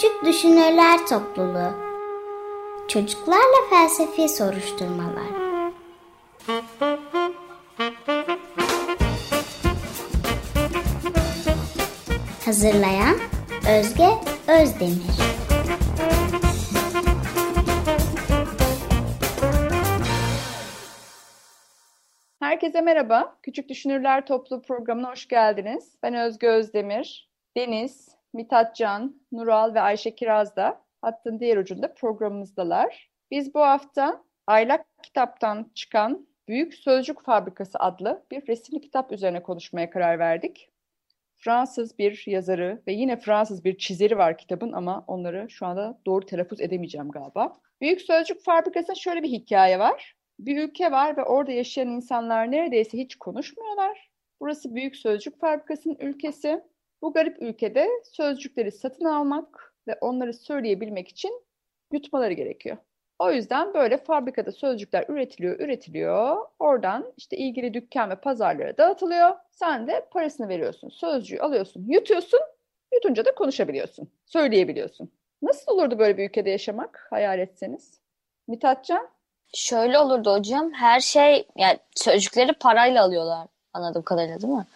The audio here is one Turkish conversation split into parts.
Küçük Düşünürler Topluluğu Çocuklarla Felsefi Soruşturmalar Hazırlayan Özge Özdemir Herkese merhaba. Küçük Düşünürler Topluluğu programına hoş geldiniz. Ben Özge Özdemir. Deniz, Mithatcan, Nural ve Ayşe Kiraz da hattın diğer ucunda programımızdalar. Biz bu hafta Aylak kitaptan çıkan Büyük Sözcük Fabrikası adlı bir resimli kitap üzerine konuşmaya karar verdik. Fransız bir yazarı ve yine Fransız bir çizeri var kitabın ama onları şu anda doğru telaffuz edemeyeceğim galiba. Büyük Sözcük Fabrikası'nda şöyle bir hikaye var. Bir ülke var ve orada yaşayan insanlar neredeyse hiç konuşmuyorlar. Burası Büyük Sözcük Fabrikası'nın ülkesi. Bu garip ülkede sözcükleri satın almak ve onları söyleyebilmek için yutmaları gerekiyor. O yüzden böyle fabrikada sözcükler üretiliyor, üretiliyor. Oradan işte ilgili dükkan ve pazarlara dağıtılıyor. Sen de parasını veriyorsun. Sözcüğü alıyorsun, yutuyorsun. Yutunca da konuşabiliyorsun, söyleyebiliyorsun. Nasıl olurdu böyle bir ülkede yaşamak hayal etseniz? Mithatcan? Şöyle olurdu hocam. Her şey yani sözcükleri parayla alıyorlar anladığım kadarıyla değil mi?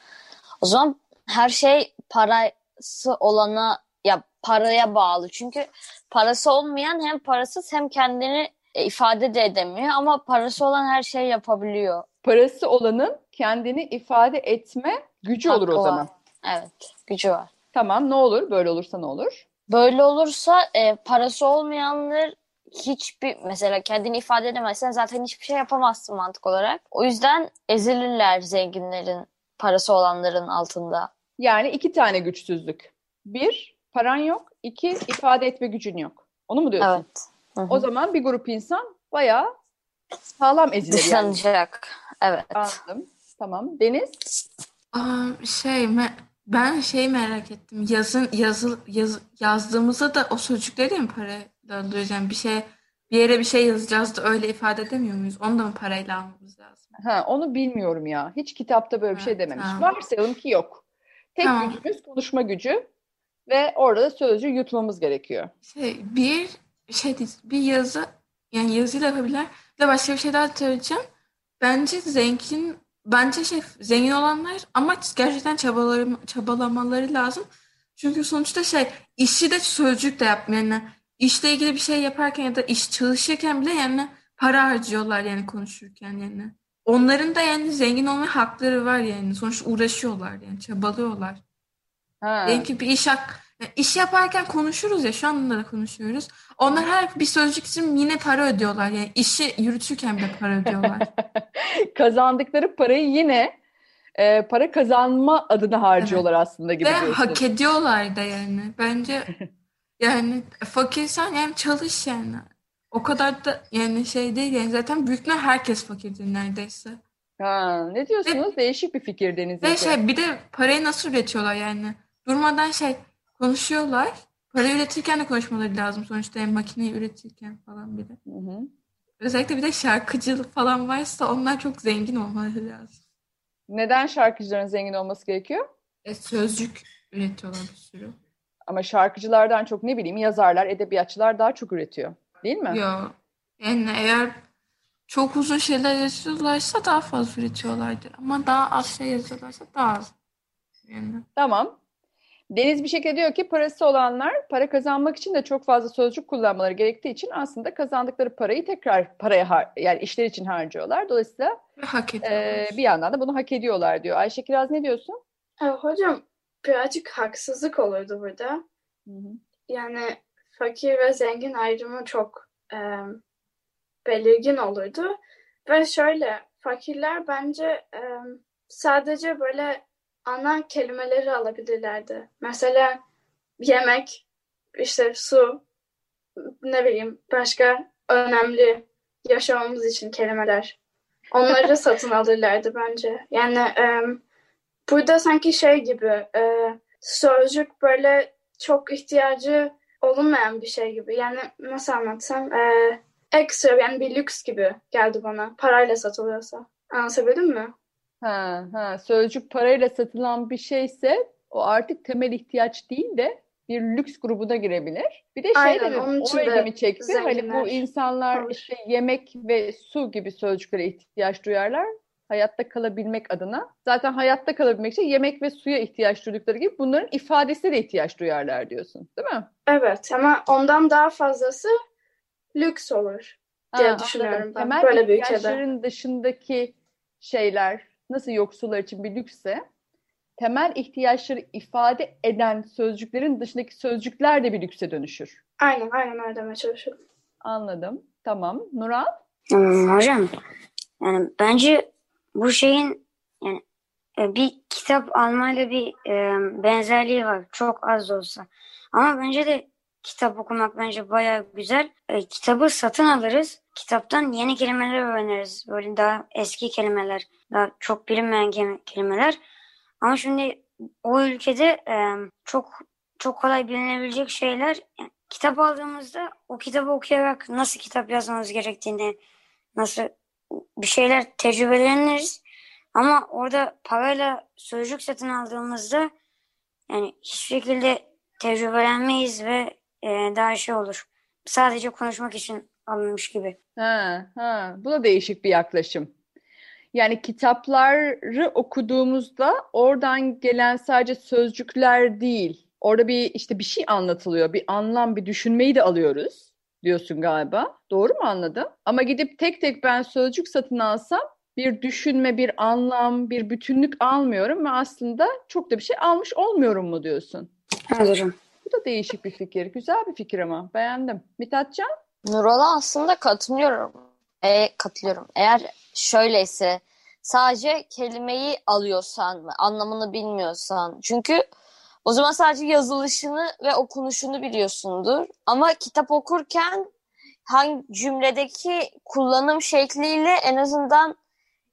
O zaman her şey parası olana ya paraya bağlı. Çünkü parası olmayan hem parasız hem kendini e, ifade de edemiyor ama parası olan her şeyi yapabiliyor. Parası olanın kendini ifade etme gücü Hakkı olur o var. zaman. Evet, gücü var. Tamam ne olur? Böyle olursa ne olur? Böyle olursa e, parası olmayanlar hiçbir mesela kendini ifade edemezsen zaten hiçbir şey yapamazsın mantık olarak. O yüzden ezilirler zenginlerin parası olanların altında. Yani iki tane güçsüzlük. Bir, paran yok. İki, ifade etme gücün yok. Onu mu diyorsun? Evet. O zaman bir grup insan bayağı sağlam ezilir yani. Dışlanacak. Evet. Anladım. Tamam. Deniz? Şey me- ben şey merak ettim. Yazın yazı yaz, yazdığımızda da o sözcükleri mi parayla alıyoruz? Yani bir şey bir yere bir şey yazacağız da öyle ifade edemiyor muyuz? Onu da mı parayla almamız lazım? Ha, onu bilmiyorum ya. Hiç kitapta böyle bir Ha, şey dememiş. tamam. Varsayalım ki yok. Tek Tamam. gücümüz konuşma gücü ve orada da sözcüğü yutmamız gerekiyor. Şey bir şey bir yazı yani yazıyla yapabilirler. Bir de başka bir şey daha söyleyeceğim. Bence zengin bence şey zengin olanlar ama gerçekten çabaları, çabalamaları lazım. Çünkü sonuçta şey işi de sözcük de yapmıyor. Yani işle ilgili bir şey yaparken ya da iş çalışırken bile yani para harcıyorlar yani konuşurken yani. Onların da yani zengin olma hakları var yani. Sonuçta uğraşıyorlar yani çabalıyorlar. Ha. Diyelim ki bir iş hak, yani iş yaparken konuşuruz ya şu anda da konuşuyoruz. Onlar her bir sözcük için yine para ödüyorlar. Yani işi yürütürken bile para ödüyorlar. Kazandıkları parayı yine e, para kazanma adına harcıyorlar aslında gibi Ve diyorsunuz. hak ediyorlar da yani. Bence yani fakirsen yani çalış yani. O kadar da yani şey değil yani zaten büyükler herkes fakirdir neredeyse. Ha, ne diyorsunuz? Değişik bir fikir Deniz. Ve şey bir de parayı nasıl üretiyorlar yani? Durmadan şey konuşuyorlar. Para üretirken de konuşmaları lazım sonuçta yani makineyi üretirken falan bir de. Hı hı. Özellikle bir de şarkıcılık falan varsa onlar çok zengin olmaları lazım. Neden şarkıcıların zengin olması gerekiyor? E, sözcük üretiyorlar bir sürü. Ama şarkıcılardan çok ne bileyim yazarlar, edebiyatçılar daha çok üretiyor. Değil mi? Yo. Yani eğer çok uzun şeyler yazıyorlarsa daha fazla üretiyorlardır. Ama daha az şey yazıyorlarsa daha az. Yani. Tamam. Deniz bir şekilde diyor ki parası olanlar para kazanmak için de çok fazla sözcük kullanmaları gerektiği için aslında kazandıkları parayı tekrar paraya yani işler için harcıyorlar. Dolayısıyla hak e, bir yandan da bunu hak ediyorlar diyor. Ayşe Kiraz ne diyorsun? E, hocam birazcık haksızlık olurdu burada. Yani fakir ve zengin ayrımı çok e, belirgin olurdu. Ve şöyle fakirler bence e, sadece böyle ana kelimeleri alabilirlerdi. Mesela yemek, işte su, ne bileyim başka önemli yaşamamız için kelimeler. Onları satın alırlardı bence. Yani e, burada sanki şey gibi e, sözcük böyle çok ihtiyacı olunmayan bir şey gibi. Yani nasıl anlatsam e, ekstra yani bir lüks gibi geldi bana. Parayla satılıyorsa. Anlatabildim mi? Ha, ha, sözcük parayla satılan bir şeyse o artık temel ihtiyaç değil de bir lüks grubuna girebilir. Bir de şey Aynen, de onun için o ilgimi çekti. Hani bu zenginler insanlar olur. işte yemek ve su gibi sözcüklere ihtiyaç duyarlar. Hayatta kalabilmek adına. Zaten hayatta kalabilmek için yemek ve suya ihtiyaç duydukları gibi bunların ifadesine de ihtiyaç duyarlar diyorsun. Değil mi? Evet ama ondan daha fazlası lüks olur diye Ha, düşünüyorum anladım. ben. Temel Böyle bir ihtiyaçların dışındaki şeyler nasıl yoksullar için bir lüksse temel ihtiyaçları ifade eden sözcüklerin dışındaki sözcükler de bir lükse dönüşür. Aynen aynen öyle demeye çalışıyorum. Anladım. Tamam. Nural? Hmm, hocam yani bence bu şeyin yani e, bir kitap almayla bir e, benzerliği var. Çok az da olsa. Ama bence de kitap okumak bence bayağı güzel. E, kitabı satın alırız. Kitaptan yeni kelimeler öğreniriz. Böyle daha eski kelimeler, daha çok bilinmeyen kelime- kelimeler. Ama şimdi o ülkede e, çok çok kolay bilinebilecek şeyler yani kitap aldığımızda o kitabı okuyarak nasıl kitap yazmamız gerektiğini nasıl bir şeyler tecrübeleniriz. Ama orada parayla sözcük satın aldığımızda yani hiçbir şekilde tecrübelenmeyiz ve e, daha şey olur. Sadece konuşmak için alınmış gibi. Ha, ha. Bu da değişik bir yaklaşım. Yani kitapları okuduğumuzda oradan gelen sadece sözcükler değil. Orada bir işte bir şey anlatılıyor. Bir anlam, bir düşünmeyi de alıyoruz diyorsun galiba. Doğru mu anladım? Ama gidip tek tek ben sözcük satın alsam bir düşünme, bir anlam, bir bütünlük almıyorum ve aslında çok da bir şey almış olmuyorum mu diyorsun? Hocam. Bu da değişik bir fikir. Güzel bir fikir ama. Beğendim. Mithatcan? Nural'a aslında katılıyorum. E, katılıyorum. Eğer şöyleyse sadece kelimeyi alıyorsan anlamını bilmiyorsan çünkü o zaman sadece yazılışını ve okunuşunu biliyorsundur. Ama kitap okurken hangi cümledeki kullanım şekliyle en azından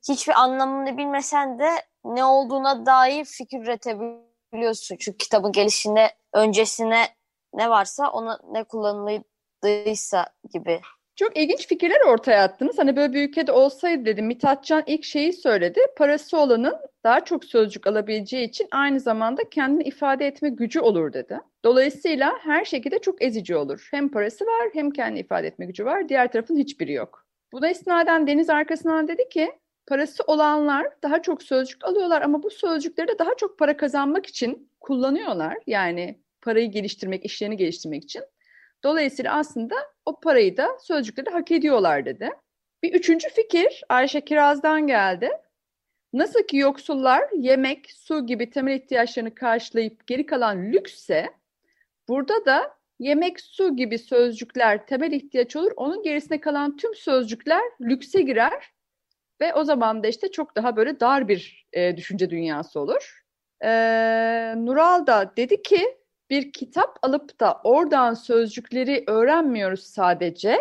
hiçbir anlamını bilmesen de ne olduğuna dair fikir üretebiliyorsun. Çünkü kitabın gelişinde öncesine ne varsa ona ne kullanıldıysa gibi. Çok ilginç fikirler ortaya attınız. Hani böyle bir ülkede olsaydı dedim. Mithatcan ilk şeyi söyledi. Parası olanın daha çok sözcük alabileceği için aynı zamanda kendini ifade etme gücü olur dedi. Dolayısıyla her şekilde çok ezici olur. Hem parası var hem kendi ifade etme gücü var. Diğer tarafın hiçbiri yok. Buna istinaden Deniz arkasından dedi ki parası olanlar daha çok sözcük alıyorlar ama bu sözcükleri de daha çok para kazanmak için kullanıyorlar. Yani parayı geliştirmek, işlerini geliştirmek için. Dolayısıyla aslında o parayı da sözcükleri hak ediyorlar dedi. Bir üçüncü fikir Ayşe Kiraz'dan geldi. Nasıl ki yoksullar yemek, su gibi temel ihtiyaçlarını karşılayıp geri kalan lüksse, burada da yemek, su gibi sözcükler temel ihtiyaç olur. Onun gerisine kalan tüm sözcükler lükse girer ve o zaman da işte çok daha böyle dar bir e, düşünce dünyası olur. E, Nural da dedi ki bir kitap alıp da oradan sözcükleri öğrenmiyoruz sadece.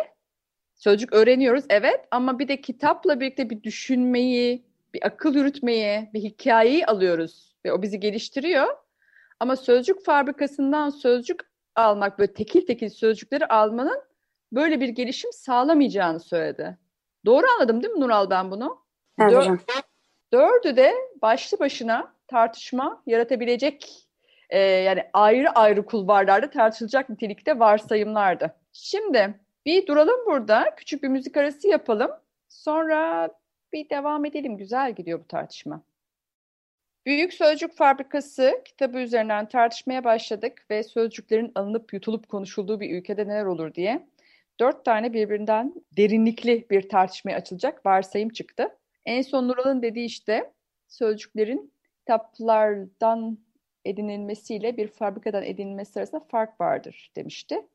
Sözcük öğreniyoruz evet ama bir de kitapla birlikte bir düşünmeyi, bir akıl yürütmeyi, bir hikayeyi alıyoruz ve o bizi geliştiriyor. Ama sözcük fabrikasından sözcük almak, böyle tekil tekil sözcükleri almanın böyle bir gelişim sağlamayacağını söyledi. Doğru anladım değil mi Nural ben bunu? Evet Dör-. Dördü de başlı başına tartışma yaratabilecek e, yani ayrı ayrı kulvarlarda tartışılacak nitelikte varsayımlardı. Şimdi bir duralım burada. Küçük bir müzik arası yapalım. Sonra bir devam edelim. Güzel gidiyor bu tartışma. Büyük Sözcük Fabrikası kitabı üzerinden tartışmaya başladık ve sözcüklerin alınıp yutulup konuşulduğu bir ülkede neler olur diye dört tane birbirinden derinlikli bir tartışmaya açılacak varsayım çıktı. En son Nural'ın dediği işte sözcüklerin kitaplardan edinilmesiyle bir fabrikadan edinilmesi arasında fark vardır demişti.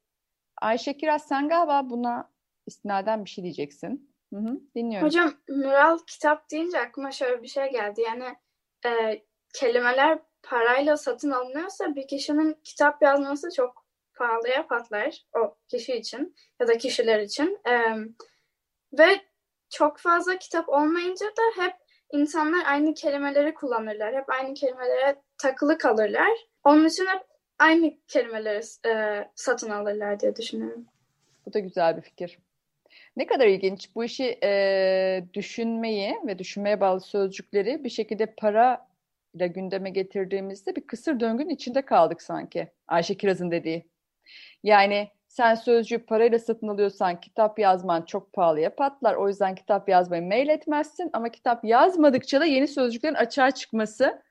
Ayşe Kiraz sen galiba buna istinaden bir şey diyeceksin. Hı hı, dinliyorum. Hocam Nural kitap deyince aklıma şöyle bir şey geldi. Yani e, kelimeler parayla satın alınıyorsa bir kişinin kitap yazması çok pahalıya patlar o kişi için ya da kişiler için. E, ve çok fazla kitap olmayınca da hep insanlar aynı kelimeleri kullanırlar. Hep aynı kelimelere takılı kalırlar. Onun için hep aynı kelimeleri e, satın alırlar diye düşünüyorum. Bu da güzel bir fikir. Ne kadar ilginç. Bu işi e, düşünmeyi ve düşünmeye bağlı sözcükleri bir şekilde para ile gündeme getirdiğimizde bir kısır döngünün içinde kaldık sanki. Ayşe Kiraz'ın dediği. Yani sen sözcüğü parayla satın alıyorsan kitap yazman çok pahalıya patlar. O yüzden kitap yazmayı mail etmezsin. Ama kitap yazmadıkça da yeni sözcüklerin açığa çıkması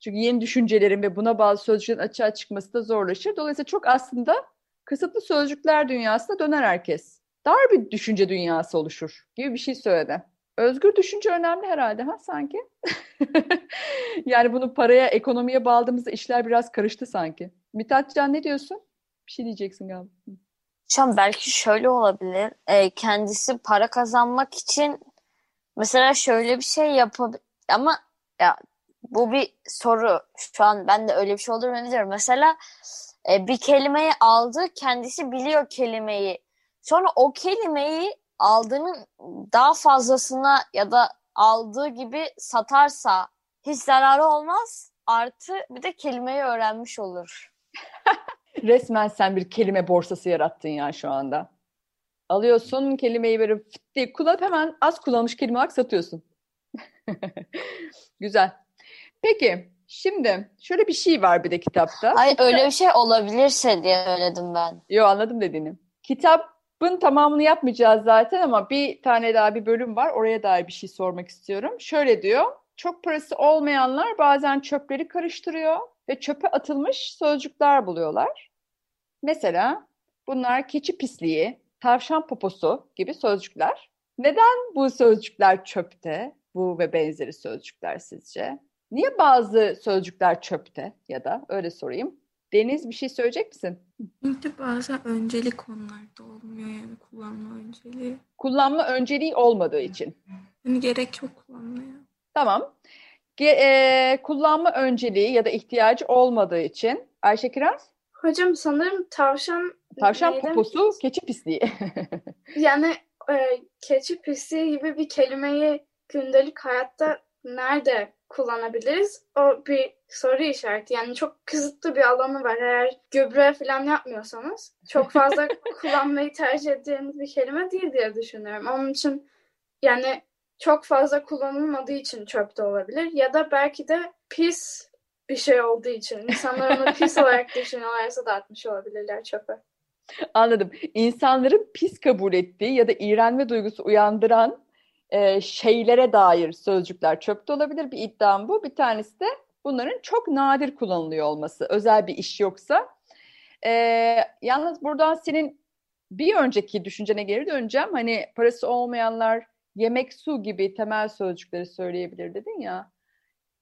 çünkü yeni düşüncelerin ve buna bağlı sözcüklerin açığa çıkması da zorlaşır. Dolayısıyla çok aslında kısıtlı sözcükler dünyasına döner herkes. Dar bir düşünce dünyası oluşur gibi bir şey söyledi. Özgür düşünce önemli herhalde ha sanki. yani bunu paraya, ekonomiye bağladığımızda işler biraz karıştı sanki. Mithatcan ne diyorsun? Bir şey diyeceksin galiba. Şu an belki şöyle olabilir. E, kendisi para kazanmak için mesela şöyle bir şey yapabilir. Ama ya bu bir soru. Şu an ben de öyle bir şey olduğunu biliyorum. Mesela e, bir kelimeyi aldı, kendisi biliyor kelimeyi. Sonra o kelimeyi aldığının daha fazlasına ya da aldığı gibi satarsa hiç zararı olmaz. Artı bir de kelimeyi öğrenmiş olur. Resmen sen bir kelime borsası yarattın ya şu anda. Alıyorsun kelimeyi böyle diye kullanıp hemen az kullanmış kelime olarak satıyorsun. Güzel. Peki şimdi şöyle bir şey var bir de kitapta. Hayır öyle bir şey olabilirse diye söyledim ben. Yo anladım dediğini. Kitabın tamamını yapmayacağız zaten ama bir tane daha bir bölüm var. Oraya dair bir şey sormak istiyorum. Şöyle diyor. Çok parası olmayanlar bazen çöpleri karıştırıyor ve çöpe atılmış sözcükler buluyorlar. Mesela bunlar keçi pisliği, tavşan poposu gibi sözcükler. Neden bu sözcükler çöpte? Bu ve benzeri sözcükler sizce? Niye bazı sözcükler çöpte ya da öyle sorayım. Deniz bir şey söyleyecek misin? Çünkü bazen öncelik konularda olmuyor yani kullanma önceliği. Kullanma önceliği olmadığı için. Yani gerek yok kullanmaya. Tamam. Ge- e, kullanma önceliği ya da ihtiyacı olmadığı için. Ayşe Kiraz? Hocam sanırım tavşan Tavşan poposu, keçi pisliği. Yani e, keçi pisliği gibi bir kelimeyi gündelik hayatta nerede kullanabiliriz? O bir soru işareti. Yani çok kısıtlı bir alanı var. Eğer gübre falan yapmıyorsanız çok fazla kullanmayı tercih edeceğiniz bir kelime değil diye düşünüyorum. Onun için yani çok fazla kullanılmadığı için çöpte olabilir. Ya da belki de pis bir şey olduğu için. İnsanlar onu pis olarak düşünüyorlarsa da atmış olabilirler çöpe. Anladım. İnsanların pis kabul ettiği ya da iğrenme duygusu uyandıran e, şeylere dair sözcükler çöpte olabilir. Bir iddiam bu. Bir tanesi de bunların çok nadir kullanılıyor olması. Özel bir iş yoksa. E, yalnız buradan senin bir önceki düşüncene geri döneceğim. Hani parası olmayanlar yemek, su gibi temel sözcükleri söyleyebilir dedin ya.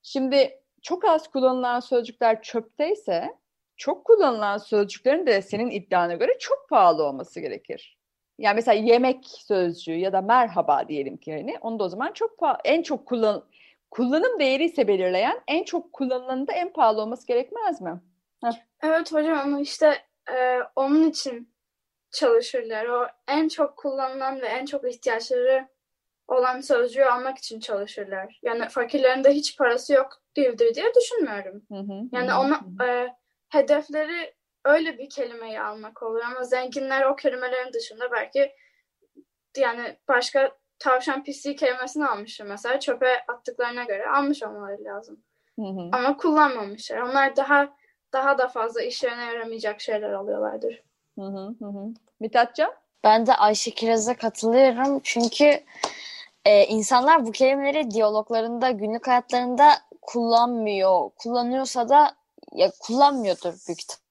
Şimdi çok az kullanılan sözcükler çöpteyse çok kullanılan sözcüklerin de senin iddiana göre çok pahalı olması gerekir. Yani mesela yemek sözcüğü ya da merhaba diyelim ki hani onu da o zaman çok en çok kullan kullanım değeri ise belirleyen en çok kullanılanın da en pahalı olması gerekmez mi? Evet hocam ama işte e, onun için çalışırlar. O en çok kullanılan ve en çok ihtiyaçları olan sözcüğü almak için çalışırlar. Yani fakirlerin de hiç parası yok değildir diye düşünmüyorum. Hı hı, Yani hı, ona hı. e, hedefleri öyle bir kelimeyi almak oluyor ama zenginler o kelimelerin dışında belki yani başka tavşan pisliği kelimesini almıştır mesela çöpe attıklarına göre almış olmaları lazım. Hı hı. Ama kullanmamışlar. Onlar daha daha da fazla işlerine yaramayacak şeyler alıyorlardır. Hı hı, hı hı. Mithatcan? Ben de Ayşe Kiraz'a katılıyorum. Çünkü e, insanlar bu kelimeleri diyaloglarında, günlük hayatlarında kullanmıyor. Kullanıyorsa da ya kullanmıyordur büyük ihtimalle.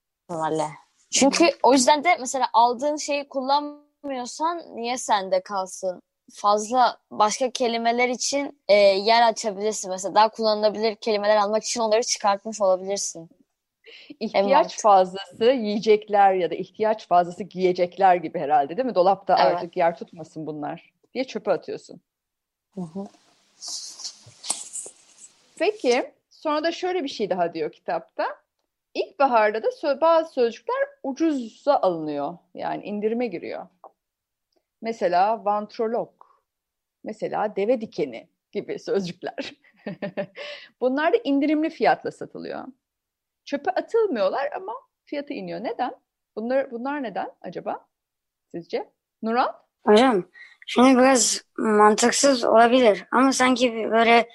Çünkü o yüzden de mesela aldığın şeyi kullanmıyorsan niye sende kalsın? Fazla başka kelimeler için e, yer açabilirsin. Mesela daha kullanılabilir kelimeler almak için onları çıkartmış olabilirsin. İhtiyaç fazlası yiyecekler ya da ihtiyaç fazlası giyecekler gibi herhalde değil mi? Dolapta Evet. artık yer tutmasın bunlar diye çöpe atıyorsun. Hı hı. Peki sonra da şöyle bir şey daha diyor kitapta. İlkbaharda da bazı sözcükler ucuza alınıyor. Yani indirime giriyor. Mesela vantrolog, mesela deve dikeni gibi sözcükler. Bunlar da indirimli fiyatla satılıyor. Çöpe atılmıyorlar ama fiyatı iniyor. Neden? Bunlar, bunlar neden acaba sizce? Nural? Hocam şimdi biraz mantıksız olabilir ama sanki böyle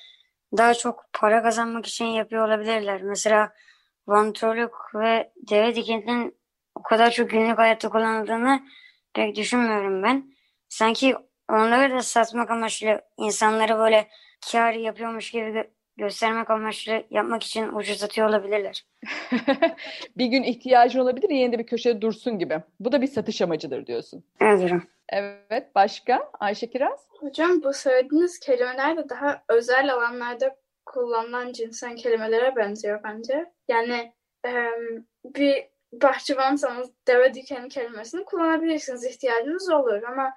daha çok para kazanmak için yapıyor olabilirler. Mesela vantroluk ve deve dikentinin o kadar çok günlük hayatta kullanıldığını pek düşünmüyorum ben. Sanki onları da satmak amaçlı insanları böyle kar yapıyormuş gibi gö- göstermek amaçlı yapmak için ucuzlatıyor olabilirler. bir gün ihtiyacın olabilir yine de bir köşede dursun gibi. Bu da bir satış amacıdır diyorsun. Evet. Evet başka Ayşe Kiraz? Hocam bu söylediğiniz kelimeler de daha özel alanlarda kullanılan cinsel kelimelere benziyor bence. Yani em, bir bahçıvansanız deve dikeni kelimesini kullanabilirsiniz. ihtiyacınız olur ama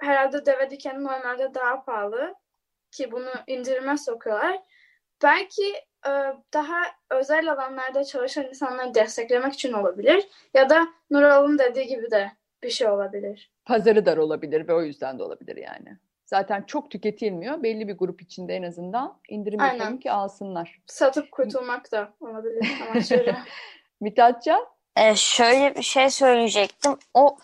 herhalde deve dikeni normalde daha pahalı ki bunu indirime sokuyorlar. Belki e, daha özel alanlarda çalışan insanları desteklemek için olabilir ya da Nural'ın dediği gibi de bir şey olabilir. Pazarı dar olabilir ve o yüzden de olabilir yani. Zaten çok tüketilmiyor. Belli bir grup içinde en azından indirim Aynen. yapalım ki alsınlar. Satıp kurtulmak da olabilir amaçları. Mithatcan? Ee, şöyle bir şey söyleyecektim. O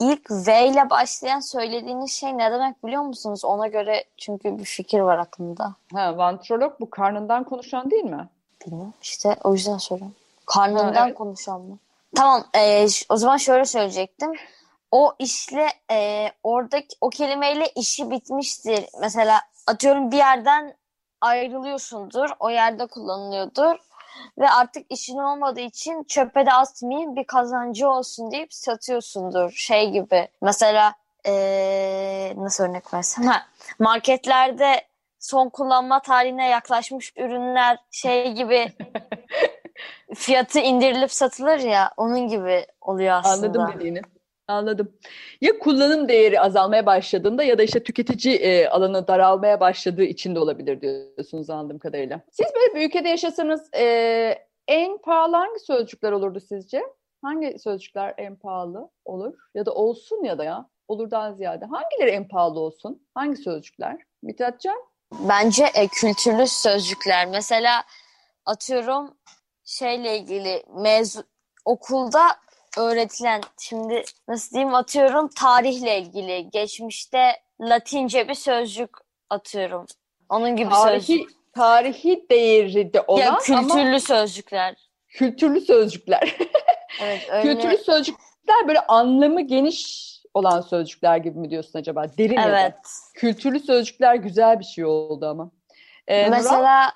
ilk V ile başlayan söylediğiniz şey ne demek biliyor musunuz? Ona göre çünkü bir fikir var aklımda. Ha, vantrolog bu karnından konuşan değil mi? Bilmiyorum. İşte o yüzden soruyorum. Karnından Ha, evet. konuşan mı? Tamam. ş- o zaman şöyle söyleyecektim. O işle ee, oradaki o kelimeyle işi bitmiştir. Mesela atıyorum bir yerden ayrılıyorsundur. O yerde kullanılıyordur. Ve artık işin olmadığı için çöpe de atmayayım bir kazancı olsun deyip satıyorsundur. Şey gibi. Mesela ee, nasıl örnek versem? Ha, marketlerde son kullanma tarihine yaklaşmış ürünler şey gibi fiyatı indirilip satılır ya onun gibi oluyor aslında. Anladım dediğini. Anladım. Ya kullanım değeri azalmaya başladığında ya da işte tüketici e, alanı daralmaya başladığı için de olabilir diyorsunuz anladığım kadarıyla. Siz böyle bir ülkede yaşasanız e, en pahalı hangi sözcükler olurdu sizce? Hangi sözcükler en pahalı olur? Ya da olsun ya da ya olurdan ziyade. Hangileri en pahalı olsun? Hangi sözcükler? Mithatcan? Bence e, kültürlü sözcükler. Mesela atıyorum şeyle ilgili mevzu okulda öğretilen şimdi nasıl diyeyim atıyorum tarihle ilgili geçmişte Latince bir sözcük atıyorum. Onun gibi Tarihi, sözcük. tarihi değeri de olan Ya, ama kültürlü sözcükler. kültürlü sözcükler. Evet öyle. Kültürlü sözcükler böyle anlamı geniş olan sözcükler gibi mi diyorsun acaba? Derin ya da. Evet. Kültürlü sözcükler güzel bir şey oldu ama. Ee? Mesela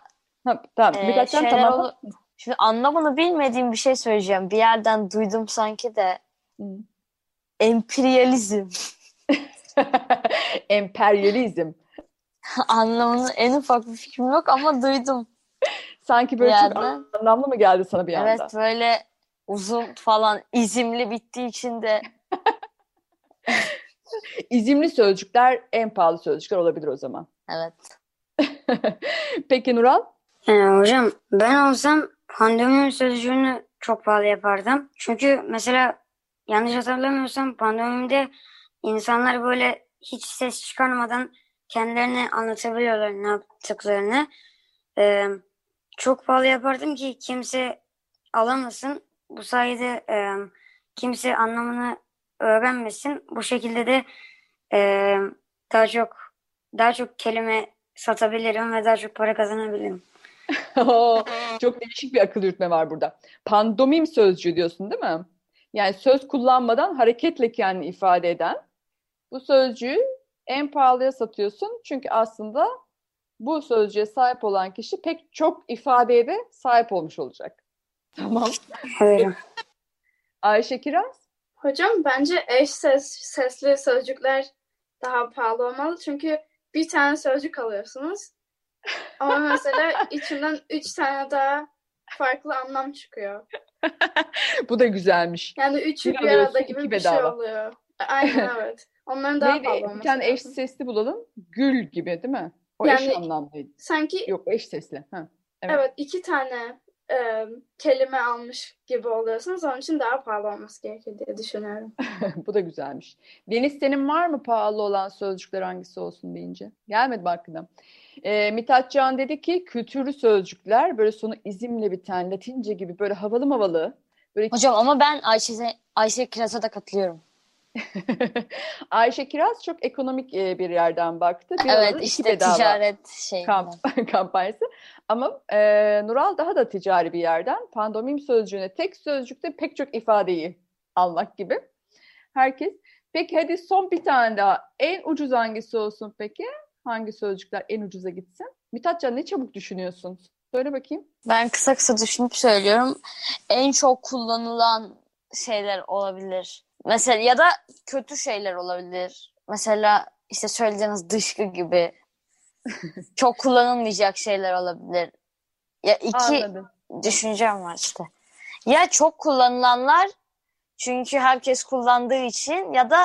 Ha, tamam. e, şeyler tamam. olur- Şimdi anlamını bilmediğim bir şey söyleyeceğim. Bir yerden duydum sanki de. Hı. Emperyalizm. Emperyalizm. Anlamını en ufak bir fikrim yok ama duydum. Sanki böyle Bir çok yerden. anlamlı mı geldi sana bir anda? Evet böyle uzun falan izimli bittiği için de İzimli sözcükler en pahalı sözcükler olabilir o zaman. evet. Peki Nural? Ee, hocam ben olsam pandemi sözcüğünü çok pahalı yapardım. Çünkü mesela yanlış hatırlamıyorsam pandemide insanlar böyle hiç ses çıkarmadan kendilerini anlatabiliyorlar ne yaptıklarını. Ee, çok pahalı yapardım ki kimse alamasın. Bu sayede e, kimse anlamını öğrenmesin. Bu şekilde de e, daha çok daha çok kelime satabilirim ve daha çok para kazanabilirim. çok değişik bir akıl yürütme var burada. Pandomim sözcüğü diyorsun değil mi? Yani söz kullanmadan hareketle kendini ifade eden bu sözcüğü en pahalıya satıyorsun. Çünkü aslında bu sözcüğe sahip olan kişi pek çok ifadeye de sahip olmuş olacak. Tamam. Ayşe Kiraz? Hocam bence eş ses, sesli sözcükler daha pahalı olmalı. Çünkü bir tane sözcük alıyorsunuz. Ama mesela içinden üç tane daha farklı anlam çıkıyor. Bu da güzelmiş. Yani üçü Bir bir arada gibi bir şey bedava. oluyor. Aynen evet. Onların daha Neydi? pahalı Bir tane eş sesli bulalım. Gül gibi değil mi? O eş Yani- anlamlıydı. Sanki Yok eş sesli. Ha. Evet. evet. iki tane e, kelime almış gibi oluyorsunuz. Onun için daha pahalı olması gerekir diye düşünüyorum. Bu da güzelmiş. Deniz senin var mı pahalı olan sözcükler hangisi olsun deyince? Gelmedi mi aklına? Ee, Mithat Can dedi ki kültürlü sözcükler böyle sonu izimle biten Latince gibi böyle havalı havalı. Böyle Hocam ama ben Ayşe, Ayşe Kiraz'a da katılıyorum. Ayşe Kiraz çok ekonomik e, bir yerden baktı. Bir evet işte ticaret şey kamp kampanyası. Ama e, Nural daha da ticari bir yerden pandomim sözcüğüne tek sözcükte pek çok ifadeyi almak gibi. Herkes. Peki hadi son bir tane daha. En ucuz hangisi olsun peki? Hangi sözcükler en ucuza gitsin? Mithatcan ne çabuk düşünüyorsun? Söyle bakayım. Ben kısa kısa düşünüp söylüyorum. En çok kullanılan şeyler olabilir. Mesela ya da kötü şeyler olabilir. Mesela işte söylediğiniz dışkı gibi çok kullanılmayacak şeyler olabilir. Ya iki Anladım. düşüncem var işte. Ya çok kullanılanlar çünkü herkes kullandığı için ya da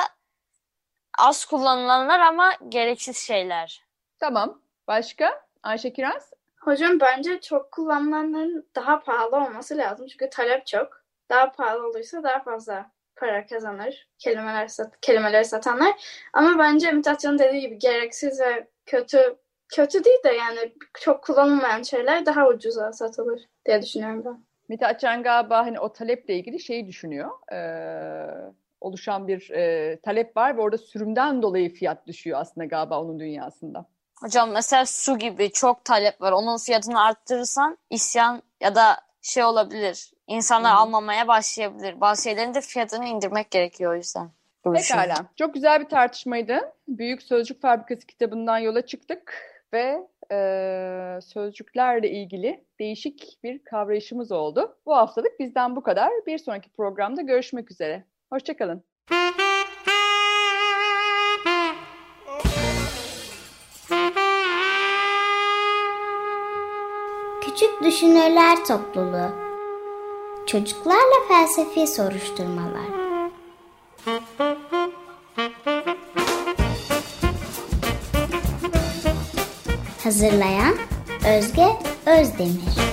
az kullanılanlar ama gereksiz şeyler. Tamam. Başka? Ayşe Kiraz? Hocam bence çok kullanılanların daha pahalı olması lazım. Çünkü talep çok. Daha pahalı olursa daha fazla para kazanır kelimeler sat kelimeleri satanlar. Ama bence Mithatcan'ın dediği gibi gereksiz ve kötü kötü değil de yani çok kullanılmayan şeyler daha ucuza satılır diye düşünüyorum ben. Mithatcan galiba hani o taleple ilgili şeyi düşünüyor. Ee, oluşan bir e, talep var ve orada sürümden dolayı fiyat düşüyor aslında galiba onun dünyasında. Hocam mesela su gibi çok talep var. Onun fiyatını arttırırsan isyan ya da şey olabilir. İnsanlar Hı-hı. almamaya başlayabilir. Bazı şeylerin de fiyatını indirmek gerekiyor o yüzden. Pekala. Çok güzel bir tartışmaydı. Büyük Sözcük Fabrikası kitabından yola çıktık ve e, sözcüklerle ilgili değişik bir kavrayışımız oldu. Bu haftalık bizden bu kadar. Bir sonraki programda görüşmek üzere. Hoşçakalın. Küçük Düşünürler Topluluğu. Çocuklarla Felsefi Soruşturmalar. Hazırlayan Özge Özdemir